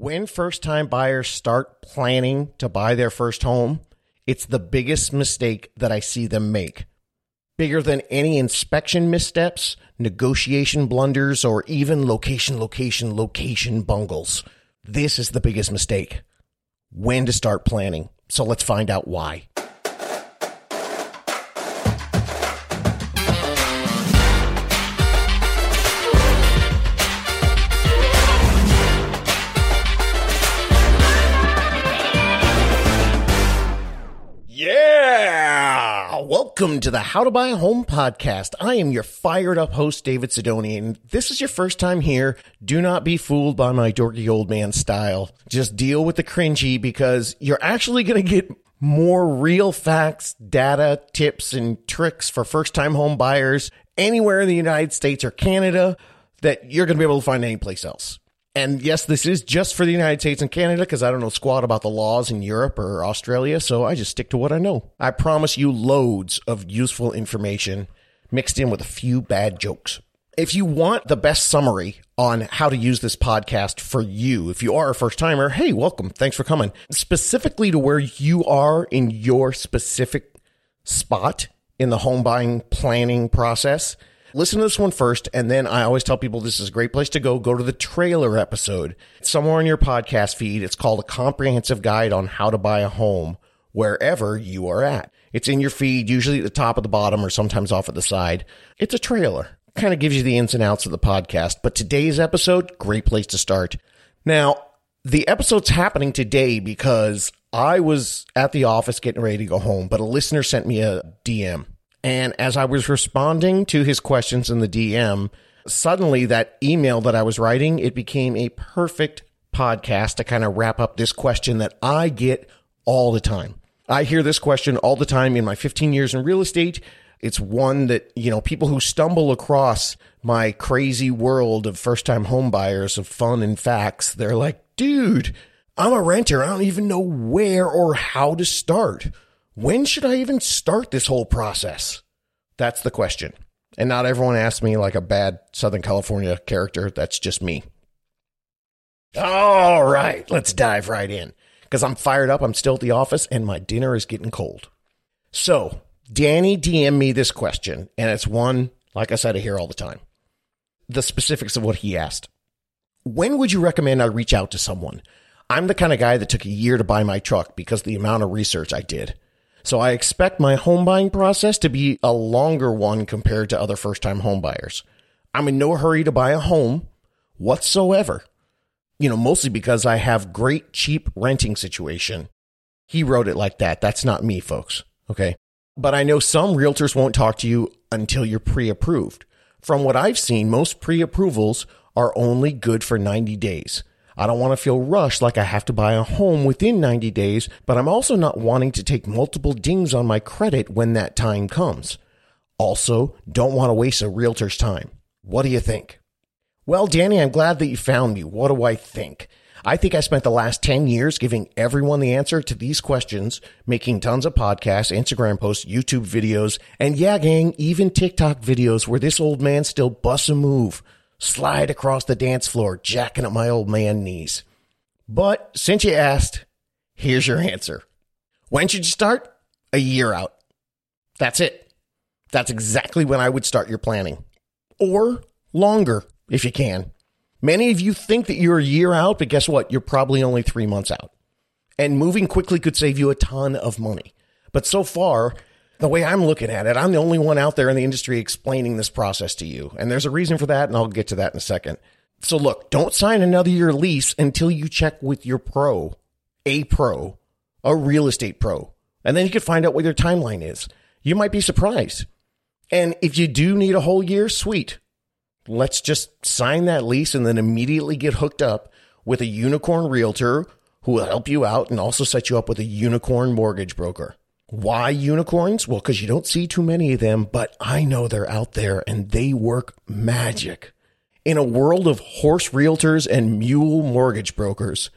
When first time buyers start planning to buy their first home, it's the biggest mistake that I see them make. Bigger than any inspection missteps, negotiation blunders, or even location, location, location bungles. This is the biggest mistake. When to start planning. So let's find out why. Welcome to the How to Buy a Home podcast. I am your fired up host, David Sidoni, and this is your first time here. Do not be fooled by my dorky old man style. Just deal with the cringy because you're actually going to get more real facts, data, tips, and tricks for first time home buyers anywhere in the United States or Canada that you're going to be able to find anyplace else. And yes, this is just for the United States and Canada because I don't know squat about the laws in Europe or Australia. So I just stick to what I know. I promise you loads of useful information mixed in with a few bad jokes. If you want the best summary on how to use this podcast for you, if you are a first timer, hey, welcome. Thanks for coming. Specifically to where you are in your specific spot in the home buying planning process Listen to this one first, and then I always tell people this is a great place to go. Go to the trailer episode. It's somewhere in your podcast feed. It's called A Comprehensive Guide on How to Buy a Home wherever you are at. It's in your feed, usually at the top of the bottom or sometimes off at the side. It's a trailer. Kind of gives you the ins and outs of the podcast. But today's episode, great place to start. Now, the episode's happening today because I was at the office getting ready to go home, but a listener sent me a DM and as I was responding to his questions in the DM, suddenly that email that I was writing, it became a perfect podcast to kind of wrap up this question that I get all the time. I hear this question all the time in my 15 years in real estate. It's one that, you know, people who stumble across my crazy world of first time home buyers of fun and facts, they're like, dude, I'm a renter. I don't even know where or how to start when should I even start this whole process? That's the question. And not everyone asks me like a bad Southern California character. That's just me. All right, let's dive right in because I'm fired up. I'm still at the office and my dinner is getting cold. So, Danny DM me this question, and it's one, like I said, I hear all the time. The specifics of what he asked. When would you recommend I reach out to someone? I'm the kind of guy that took a year to buy my truck because the amount of research I did. So I expect my home buying process to be a longer one compared to other first time home buyers. I'm in no hurry to buy a home whatsoever. You know, mostly because I have great cheap renting situation. He wrote it like that. That's not me, folks. Okay. But I know some realtors won't talk to you until you're pre-approved. From what I've seen, most pre-approvals are only good for 90 days. I don't want to feel rushed like I have to buy a home within 90 days, but I'm also not wanting to take multiple dings on my credit when that time comes. Also, don't want to waste a realtor's time. What do you think? Well, Danny, I'm glad that you found me. What do I think? I think I spent the last 10 years giving everyone the answer to these questions, making tons of podcasts, Instagram posts, YouTube videos, and yeah, gang, even TikTok videos where this old man still busts a move slide across the dance floor, jacking up my old man knees. But since you asked, here's your answer. When should you start? A year out. That's it. That's exactly when I would start your planning. Or longer, if you can. Many of you think that you're a year out, but guess what? You're probably only three months out. And moving quickly could save you a ton of money. But so far, the way I'm looking at it, I'm the only one out there in the industry explaining this process to you. And there's a reason for that, and I'll get to that in a second. So look, don't sign another year lease until you check with your pro, a pro, a real estate pro. And then you can find out what your timeline is. You might be surprised. And if you do need a whole year, sweet. Let's just sign that lease and then immediately get hooked up with a unicorn realtor who will help you out and also set you up with a unicorn mortgage broker. Why unicorns? Well, because you don't see too many of them, but I know they're out there and they work magic. In a world of horse realtors and mule mortgage brokers,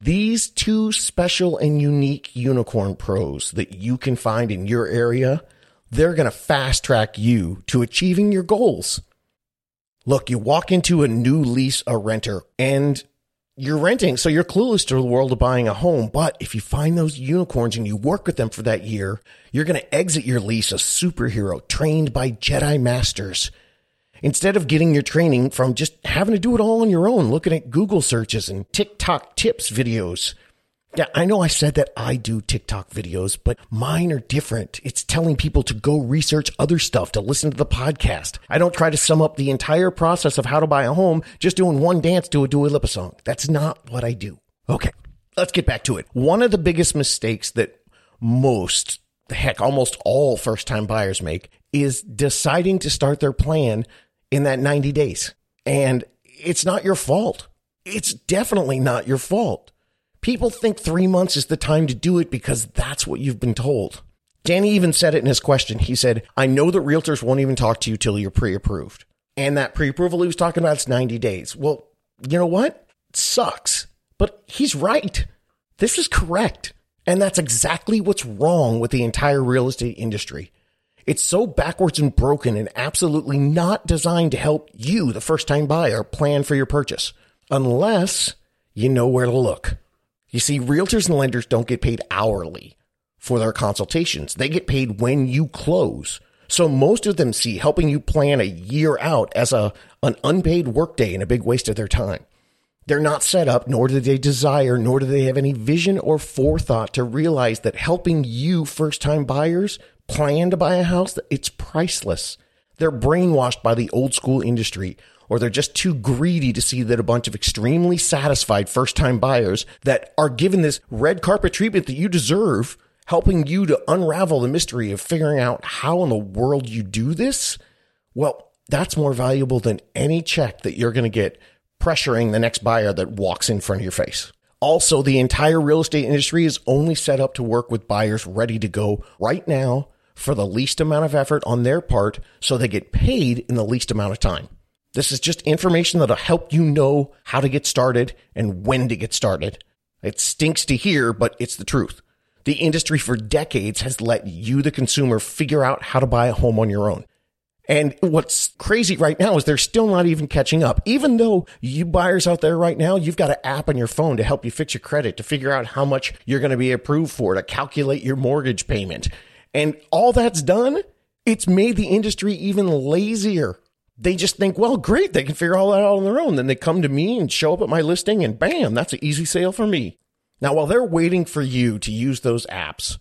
these two special and unique unicorn pros that you can find in your area, they're going to fast track you to achieving your goals. Look, you walk into a new lease a renter and you're renting, so you're clueless to the world of buying a home. But if you find those unicorns and you work with them for that year, you're going to exit your lease a superhero trained by Jedi masters. Instead of getting your training from just having to do it all on your own, looking at Google searches and TikTok tips videos. Yeah, I know I said that I do TikTok videos, but mine are different. It's telling people to go research other stuff, to listen to the podcast. I don't try to sum up the entire process of how to buy a home just doing one dance to a Dua Lipa song. That's not what I do. Okay, let's get back to it. One of the biggest mistakes that most, heck, almost all first time buyers make is deciding to start their plan in that 90 days. And it's not your fault. It's definitely not your fault. People think three months is the time to do it because that's what you've been told. Danny even said it in his question. He said, I know that realtors won't even talk to you till you're pre approved. And that pre approval he was talking about is 90 days. Well, you know what? It sucks. But he's right. This is correct. And that's exactly what's wrong with the entire real estate industry. It's so backwards and broken and absolutely not designed to help you, the first time buyer, plan for your purchase. Unless you know where to look. You see, realtors and lenders don't get paid hourly for their consultations. They get paid when you close. So most of them see helping you plan a year out as a, an unpaid workday and a big waste of their time. They're not set up, nor do they desire, nor do they have any vision or forethought to realize that helping you first time buyers plan to buy a house, it's priceless. They're brainwashed by the old school industry or they're just too greedy to see that a bunch of extremely satisfied first time buyers that are given this red carpet treatment that you deserve, helping you to unravel the mystery of figuring out how in the world you do this. Well, that's more valuable than any check that you're going to get pressuring the next buyer that walks in front of your face. Also, the entire real estate industry is only set up to work with buyers ready to go right now for the least amount of effort on their part so they get paid in the least amount of time. This is just information that'll help you know how to get started and when to get started. It stinks to hear, but it's the truth. The industry for decades has let you, the consumer, figure out how to buy a home on your own. And what's crazy right now is they're still not even catching up. Even though you buyers out there right now, you've got an app on your phone to help you fix your credit, to figure out how much you're going to be approved for, to calculate your mortgage payment. And all that's done, it's made the industry even lazier they just think, well, great, they can figure all that out on their own. Then they come to me and show up at my listing, and bam, that's an easy sale for me. Now, while they're waiting for you to use those apps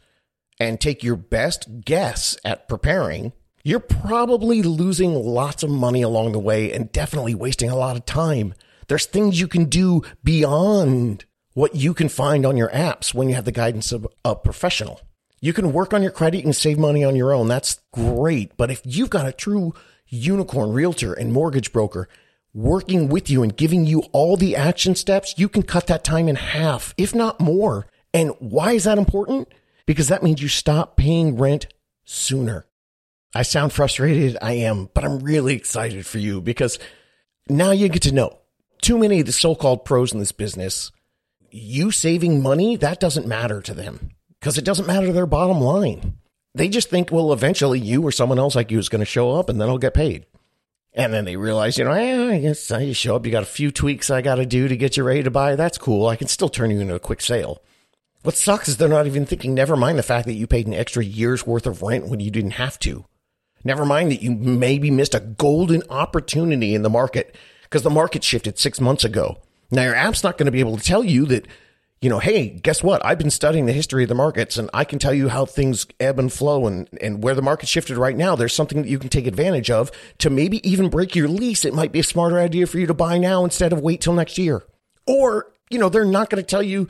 and take your best guess at preparing, you're probably losing lots of money along the way and definitely wasting a lot of time. There's things you can do beyond what you can find on your apps when you have the guidance of a professional. You can work on your credit and save money on your own. That's great. But if you've got a true unicorn realtor and mortgage broker working with you and giving you all the action steps, you can cut that time in half, if not more. And why is that important? Because that means you stop paying rent sooner. I sound frustrated. I am, but I'm really excited for you because now you get to know too many of the so-called pros in this business. You saving money, that doesn't matter to them because it doesn't matter to their bottom line they just think, well, eventually you or someone else like you is going to show up and then I'll get paid. And then they realize, you know, I guess I just show up. You got a few tweaks I got to do to get you ready to buy. That's cool. I can still turn you into a quick sale. What sucks is they're not even thinking, never mind the fact that you paid an extra year's worth of rent when you didn't have to. Never mind that you maybe missed a golden opportunity in the market because the market shifted six months ago. Now your app's not going to be able to tell you that you know, hey, guess what? I've been studying the history of the markets and I can tell you how things ebb and flow and, and where the market shifted right now. There's something that you can take advantage of to maybe even break your lease. It might be a smarter idea for you to buy now instead of wait till next year. Or, you know, they're not going to tell you,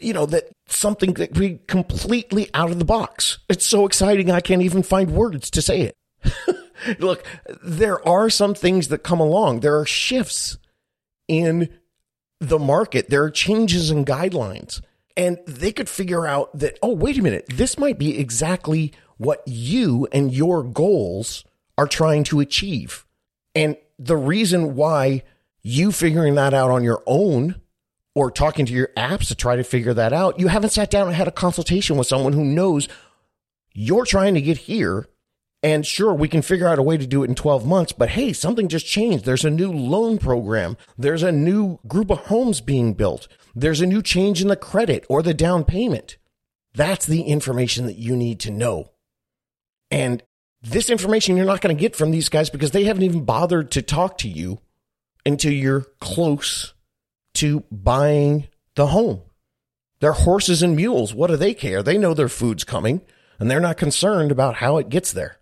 you know, that something that be completely out of the box. It's so exciting. I can't even find words to say it. Look, there are some things that come along. There are shifts in the market, there are changes in guidelines. And they could figure out that, oh, wait a minute, this might be exactly what you and your goals are trying to achieve. And the reason why you figuring that out on your own or talking to your apps to try to figure that out, you haven't sat down and had a consultation with someone who knows you're trying to get here And sure, we can figure out a way to do it in 12 months, but hey, something just changed. There's a new loan program. There's a new group of homes being built. There's a new change in the credit or the down payment. That's the information that you need to know. And this information you're not going to get from these guys because they haven't even bothered to talk to you until you're close to buying the home. They're horses and mules. What do they care? They know their food's coming and they're not concerned about how it gets there.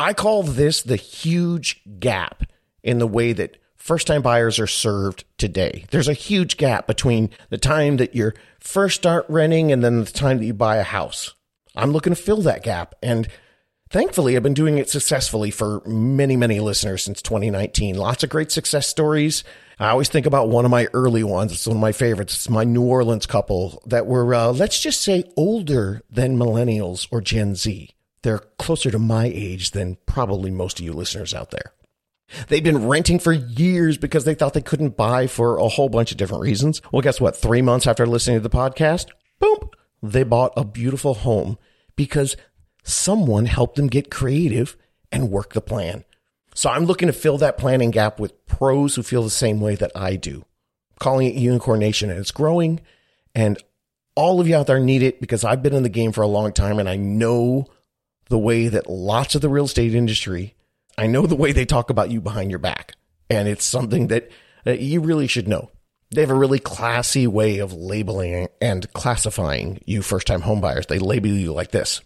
I call this the huge gap in the way that first time buyers are served today. There's a huge gap between the time that you first start renting and then the time that you buy a house. I'm looking to fill that gap. And thankfully, I've been doing it successfully for many, many listeners since 2019. Lots of great success stories. I always think about one of my early ones. It's one of my favorites. It's my New Orleans couple that were, uh, let's just say, older than millennials or Gen Z. They're closer to my age than probably most of you listeners out there. They've been renting for years because they thought they couldn't buy for a whole bunch of different reasons. Well, guess what? Three months after listening to the podcast, boom, they bought a beautiful home because someone helped them get creative and work the plan. So I'm looking to fill that planning gap with pros who feel the same way that I do. I'm calling it Unicorn Nation and it's growing. And all of you out there need it because I've been in the game for a long time and I know the way that lots of the real estate industry, I know the way they talk about you behind your back. And it's something that uh, you really should know. They have a really classy way of labeling and classifying you first time homebuyers. They label you like this.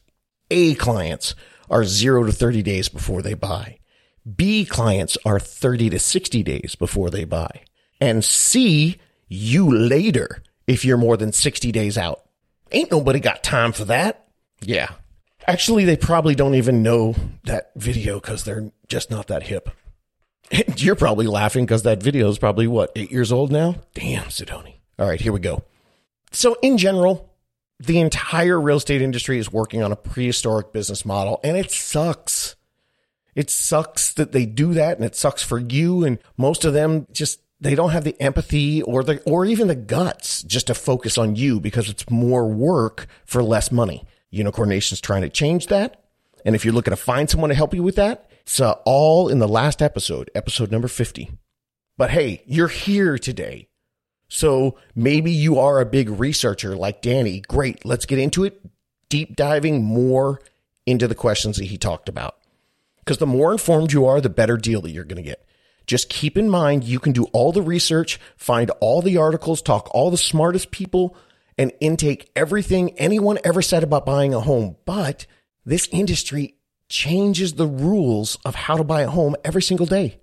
A clients are zero to 30 days before they buy. B clients are 30 to 60 days before they buy. And C, you later if you're more than 60 days out. Ain't nobody got time for that. Yeah, Actually, they probably don't even know that video because they're just not that hip. You're probably laughing because that video is probably what, eight years old now? Damn, Sidoni. All right, here we go. So, in general, the entire real estate industry is working on a prehistoric business model, and it sucks. It sucks that they do that, and it sucks for you. And most of them just they don't have the empathy or the or even the guts just to focus on you because it's more work for less money. Unicorn Nation's trying to change that. And if you're looking to find someone to help you with that, it's uh, all in the last episode, episode number 50. But hey, you're here today. So maybe you are a big researcher like Danny. Great. Let's get into it. Deep diving more into the questions that he talked about. Because the more informed you are, the better deal that you're going to get. Just keep in mind you can do all the research, find all the articles, talk all the smartest people and intake everything anyone ever said about buying a home. But this industry changes the rules of how to buy a home every single day.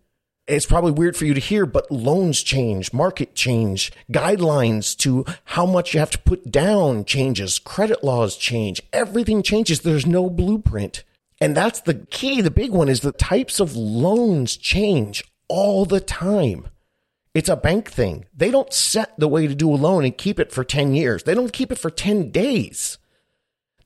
It's probably weird for you to hear, but loans change, market change, guidelines to how much you have to put down changes, credit laws change, everything changes. There's no blueprint. And that's the key. The big one is the types of loans change all the time. It's a bank thing. They don't set the way to do a loan and keep it for 10 years. They don't keep it for 10 days.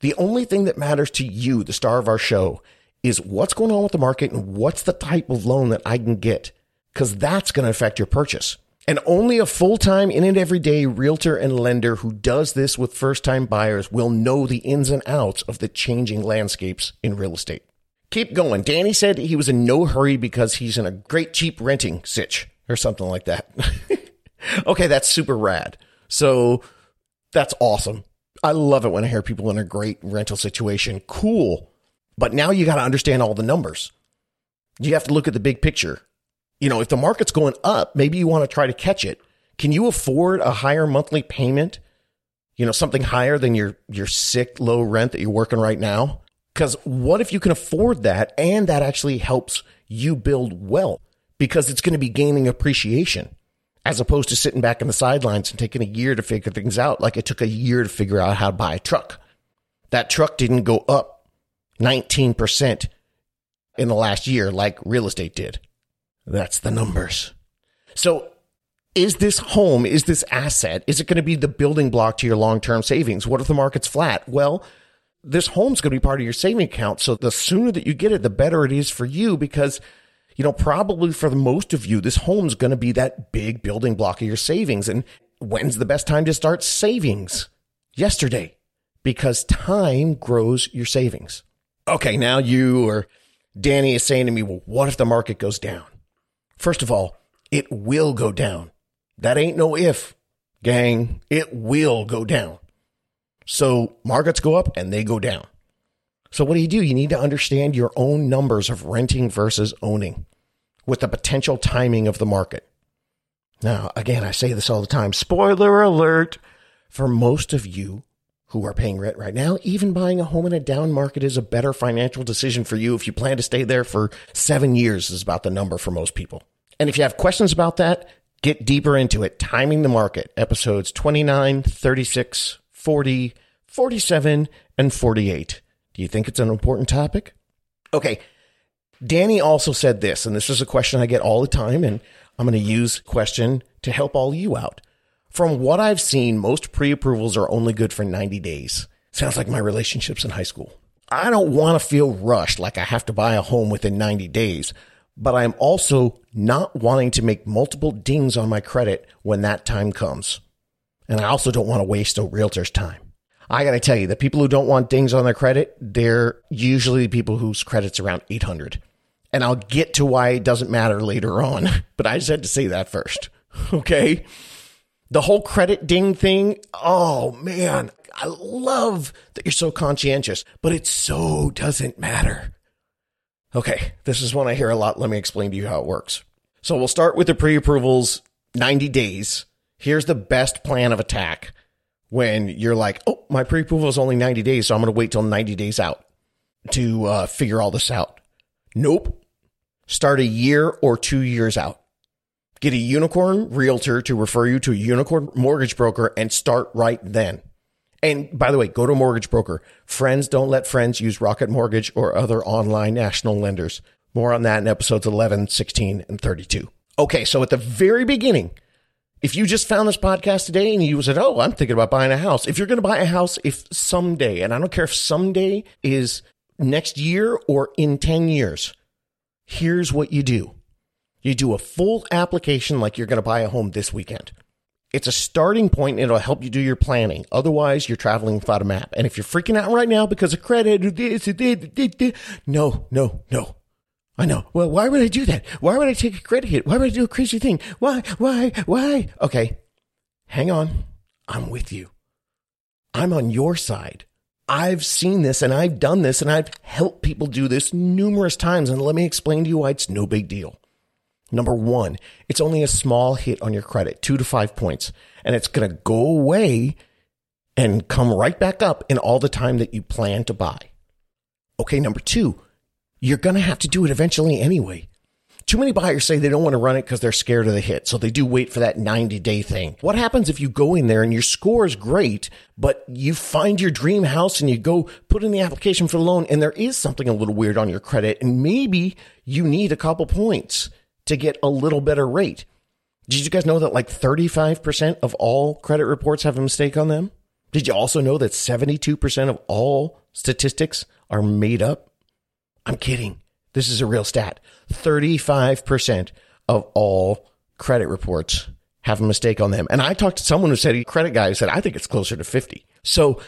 The only thing that matters to you, the star of our show, is what's going on with the market and what's the type of loan that I can get, because that's going to affect your purchase. And only a full time, in and everyday realtor and lender who does this with first time buyers will know the ins and outs of the changing landscapes in real estate. Keep going. Danny said he was in no hurry because he's in a great cheap renting sitch or something like that. okay, that's super rad. So that's awesome. I love it when I hear people in a great rental situation. Cool. But now you got to understand all the numbers. You have to look at the big picture. You know, if the market's going up, maybe you want to try to catch it. Can you afford a higher monthly payment? You know, something higher than your your sick low rent that you're working right now? Cuz what if you can afford that and that actually helps you build wealth? Because it's going to be gaining appreciation as opposed to sitting back in the sidelines and taking a year to figure things out like it took a year to figure out how to buy a truck. That truck didn't go up 19% in the last year like real estate did. That's the numbers. So is this home, is this asset, is it going to be the building block to your long-term savings? What if the market's flat? Well, this home's going to be part of your saving account. So the sooner that you get it, the better it is for you because you know, probably for the most of you, this home's going to be that big building block of your savings. And when's the best time to start savings? Yesterday, because time grows your savings. Okay, now you or Danny is saying to me, well, what if the market goes down? First of all, it will go down. That ain't no if, gang. It will go down. So markets go up and they go down. So what do you do? You need to understand your own numbers of renting versus owning with the potential timing of the market. Now, again, I say this all the time. Spoiler alert. For most of you who are paying rent right now, even buying a home in a down market is a better financial decision for you if you plan to stay there for seven years is about the number for most people. And if you have questions about that, get deeper into it. Timing the market, episodes 29, 36, 40, 47, and 48. Do you think it's an important topic? Okay. Danny also said this, and this is a question I get all the time, and I'm going to use question to help all you out. From what I've seen, most pre-approvals are only good for 90 days. Sounds like my relationships in high school. I don't want to feel rushed like I have to buy a home within 90 days, but I'm also not wanting to make multiple dings on my credit when that time comes. And I also don't want to waste a realtor's time. I got to tell you, the people who don't want dings on their credit, they're usually people whose credit's around 800. And I'll get to why it doesn't matter later on, but I just had to say that first. Okay. The whole credit ding thing. Oh man, I love that you're so conscientious, but it so doesn't matter. Okay. This is one I hear a lot. Let me explain to you how it works. So we'll start with the pre-approvals 90 days. Here's the best plan of attack when you're like, oh, my pre approval is only 90 days, so I'm going to wait till 90 days out to uh, figure all this out. Nope. Start a year or two years out. Get a unicorn realtor to refer you to a unicorn mortgage broker and start right then. And by the way, go to a mortgage broker. Friends don't let friends use Rocket Mortgage or other online national lenders. More on that in episodes 11, 16, and 32. Okay, so at the very beginning, if you just found this podcast today and you said, Oh, I'm thinking about buying a house. If you're going to buy a house, if someday, and I don't care if someday is next year or in 10 years, here's what you do. You do a full application like you're going to buy a home this weekend. It's a starting point. It'll help you do your planning. Otherwise, you're traveling without a map. And if you're freaking out right now because of credit, no, no, no. I know. Well, why would I do that? Why would I take a credit hit? Why would I do a crazy thing? Why? Why? Why? Okay. Hang on. I'm with you. I'm on your side. I've seen this and I've done this and I've helped people do this numerous times. And let me explain to you why it's no big deal. Number one, it's only a small hit on your credit, two to five points, and it's going to go away and come right back up in all the time that you plan to buy. Okay. Number two, you're going to have to do it eventually anyway. Too many buyers say they don't want to run it because they're scared of the hit. So they do wait for that 90 day thing. What happens if you go in there and your score is great, but you find your dream house and you go put in the application for the loan and there is something a little weird on your credit and maybe you need a couple points to get a little better rate. Did you guys know that like 35% of all credit reports have a mistake on them? Did you also know that 72% of all statistics are made up? I'm kidding. This is a real stat. 35% of all credit reports have a mistake on them. And I talked to someone who said, a credit guy who said, I think it's closer to 50. So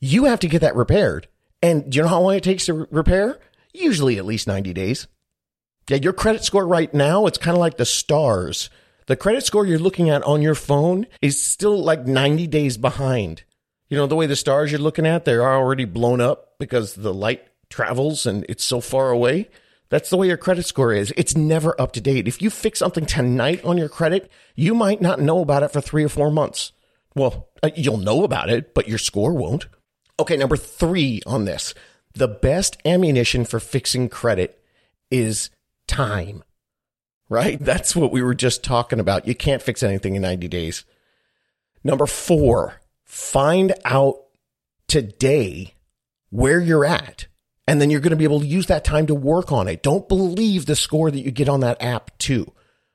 you have to get that repaired. And do you know how long it takes to repair? Usually at least 90 days. Yeah, your credit score right now, it's kind of like the stars. The credit score you're looking at on your phone is still like 90 days behind. You know, the way the stars you're looking at, they're already blown up because the light travels and it's so far away. That's the way your credit score is. It's never up to date. If you fix something tonight on your credit, you might not know about it for three or four months. Well, uh, you'll know about it, but your score won't. Okay, number three on this. The best ammunition for fixing credit is time, right? That's what we were just talking about. You can't fix anything in 90 days. Number four, find out today where you're at and then you're going to be able to use that time to work on it. Don't believe the score that you get on that app too.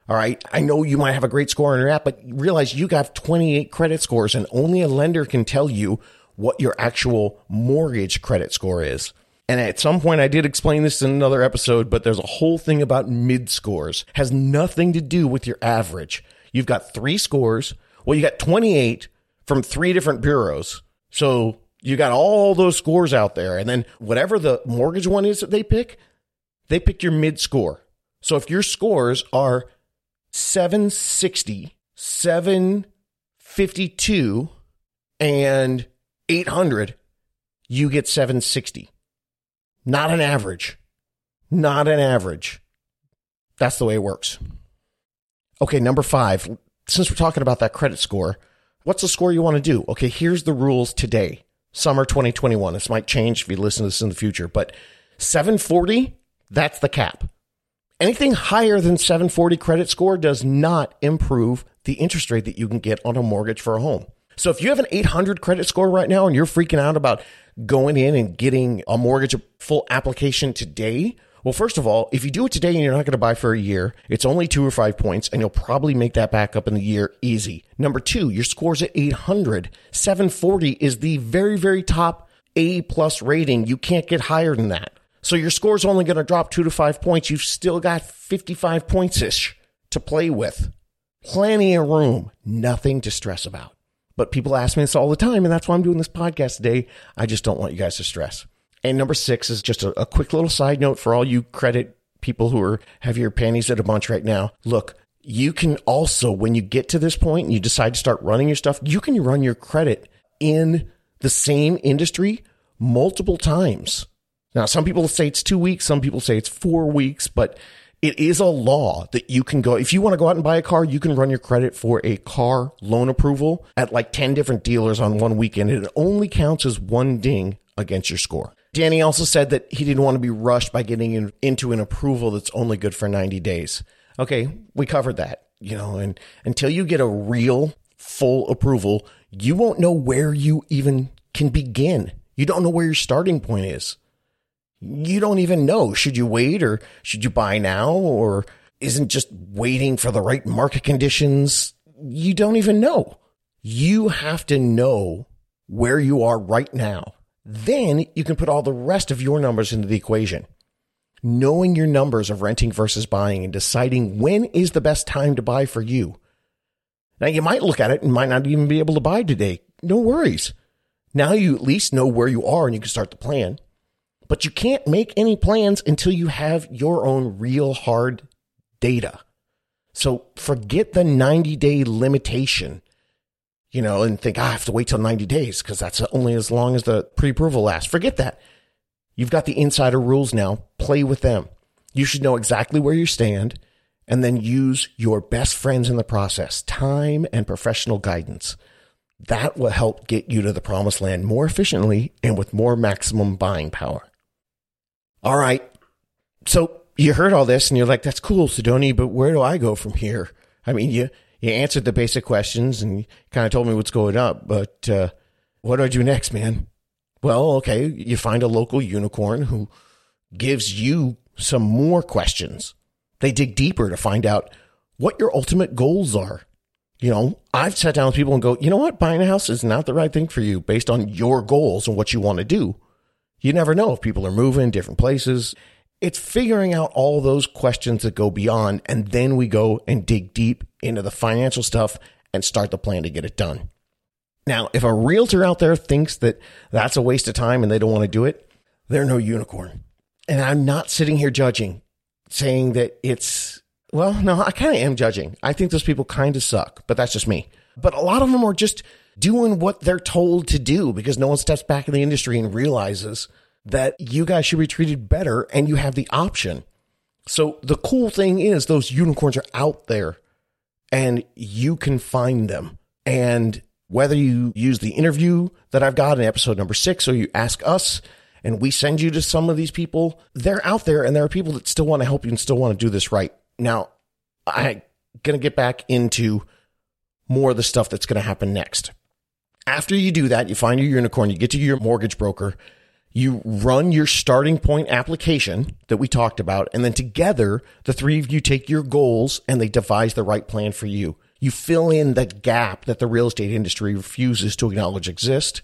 All right. I know you might have a great score on your app, but realize you got 28 credit scores and only a lender can tell you what your actual mortgage credit score is. And at some point I did explain this in another episode, but there's a whole thing about mid scores has nothing to do with your average. You've got three scores. Well, you got 28 from three different bureaus. So you got all those scores out there. And then whatever the mortgage one is that they pick, They pick your mid score. So if your scores are 760, 752, and 800, you get 760. Not an average. Not an average. That's the way it works. Okay, number five. Since we're talking about that credit score, what's the score you want to do? Okay, here's the rules today, summer 2021. This might change if you listen to this in the future, but 740, that's the cap. Anything higher than 740 credit score does not improve the interest rate that you can get on a mortgage for a home. So if you have an 800 credit score right now and you're freaking out about going in and getting a mortgage full application today, well, first of all, if you do it today and you're not going to buy for a year, it's only two or five points and you'll probably make that back up in the year easy. Number two, your score's at 800. 740 is the very, very top A plus rating. You can't get higher than that. So your score's only going to drop two to five points. You've still got 55 points ish to play with. Plenty of room. Nothing to stress about. But people ask me this all the time, and that's why I'm doing this podcast today. I just don't want you guys to stress. And number six is just a, a quick little side note for all you credit people who are have your panties at a bunch right now. Look, you can also, when you get to this point and you decide to start running your stuff, you can run your credit in the same industry multiple times. Now, some people say it's two weeks, some people say it's four weeks, but it is a law that you can go, if you want to go out and buy a car, you can run your credit for a car loan approval at like 10 different dealers on one weekend. It only counts as one ding against your score. Danny also said that he didn't want to be rushed by getting in, into an approval that's only good for 90 days. Okay, we covered that, you know, and until you get a real full approval, you won't know where you even can begin. You don't know where your starting point is. You don't even know. Should you wait or should you buy now or isn't just waiting for the right market conditions? You don't even know. You have to know where you are right now then you can put all the rest of your numbers into the equation. Knowing your numbers of renting versus buying and deciding when is the best time to buy for you. Now you might look at it and might not even be able to buy today. No worries. Now you at least know where you are and you can start the plan. But you can't make any plans until you have your own real hard data. So forget the 90 day limitation you know, and think, ah, I have to wait till 90 days because that's only as long as the pre approval lasts. Forget that. You've got the insider rules now. Play with them. You should know exactly where you stand and then use your best friends in the process, time and professional guidance. That will help get you to the promised land more efficiently and with more maximum buying power. All right. So you heard all this and you're like, that's cool, Sidoni, but where do I go from here? I mean, you, you answered the basic questions and kind of told me what's going up. But uh, what do I do next, man? Well, okay, you find a local unicorn who gives you some more questions. They dig deeper to find out what your ultimate goals are. You know, I've sat down with people and go, you know what, buying a house is not the right thing for you based on your goals and what you want to do. You never know if people are moving different places. It's figuring out all those questions that go beyond, and then we go and dig deep into the financial stuff and start the plan to get it done. Now, if a realtor out there thinks that that's a waste of time and they don't want to do it, they're no unicorn. And I'm not sitting here judging, saying that it's, well, no, I kind of am judging. I think those people kind of suck, but that's just me. But a lot of them are just doing what they're told to do because no one steps back in the industry and realizes that you guys should be treated better and you have the option. So the cool thing is those unicorns are out there and you can find them. And whether you use the interview that I've got in episode number six or you ask us and we send you to some of these people, they're out there and there are people that still want to help you and still want to do this right. Now, I'm going to get back into more of the stuff that's going to happen next. After you do that, you find your unicorn, you get to your mortgage broker, you run your starting point application that we talked about, and then together, the three of you take your goals and they devise the right plan for you. You fill in the gap that the real estate industry refuses to acknowledge exist.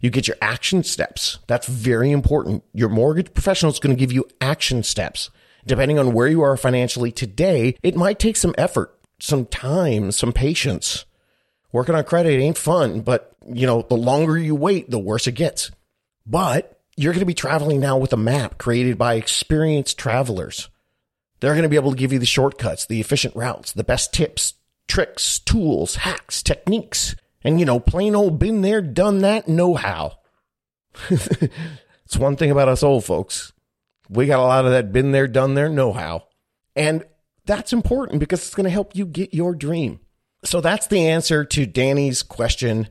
You get your action steps. That's very important. Your mortgage professional is going to give you action steps. Depending on where you are financially today, it might take some effort, some time, some patience. Working on credit ain't fun, but you know, the longer you wait, the worse it gets. But you're going to be traveling now with a map created by experienced travelers. They're going to be able to give you the shortcuts, the efficient routes, the best tips, tricks, tools, hacks, techniques, and, you know, plain old been there, done that know how. it's one thing about us old folks. We got a lot of that been there, done there know how. And that's important because it's going to help you get your dream. So that's the answer to Danny's question,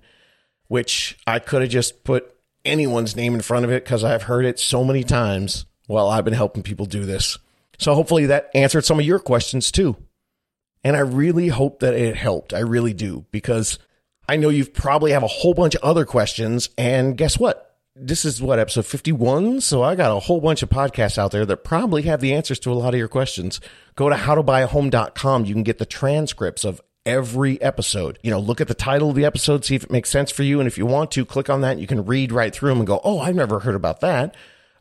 which I could have just put anyone's name in front of it because I've heard it so many times while I've been helping people do this. So hopefully that answered some of your questions too. And I really hope that it helped. I really do because I know you probably have a whole bunch of other questions. And guess what? This is what episode 51. So I got a whole bunch of podcasts out there that probably have the answers to a lot of your questions. Go to howtobuyahome.com. You can get the transcripts of every episode. You know, look at the title of the episode, see if it makes sense for you. And if you want to, click on that. You can read right through them and go, oh, I've never heard about that.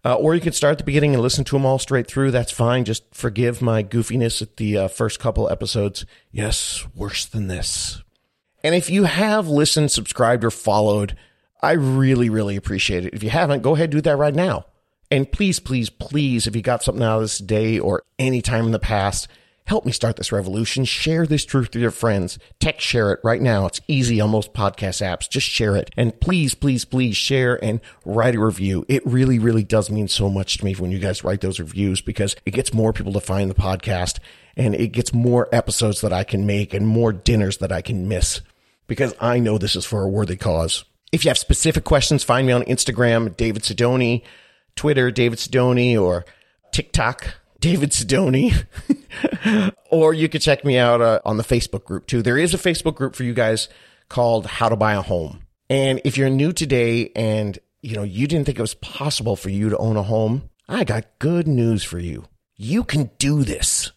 Uh, or you can start at the beginning and listen to them all straight through. That's fine. Just forgive my goofiness at the uh, first couple episodes. Yes, worse than this. And if you have listened, subscribed, or followed, I really, really appreciate it. If you haven't, go ahead and do that right now. And please, please, please, if you got something out of this day or any time in the past, Help me start this revolution. Share this truth with your friends. Text share it right now. It's easy on most podcast apps. Just share it. And please, please, please share and write a review. It really, really does mean so much to me when you guys write those reviews because it gets more people to find the podcast and it gets more episodes that I can make and more dinners that I can miss because I know this is for a worthy cause. If you have specific questions, find me on Instagram, David Sidoni, Twitter, David Sidoni, or TikTok, David Sidoni. or you could check me out uh, on the Facebook group too. There is a Facebook group for you guys called How to Buy a Home. And if you're new today and you know you didn't think it was possible for you to own a home, I got good news for you. You can do this.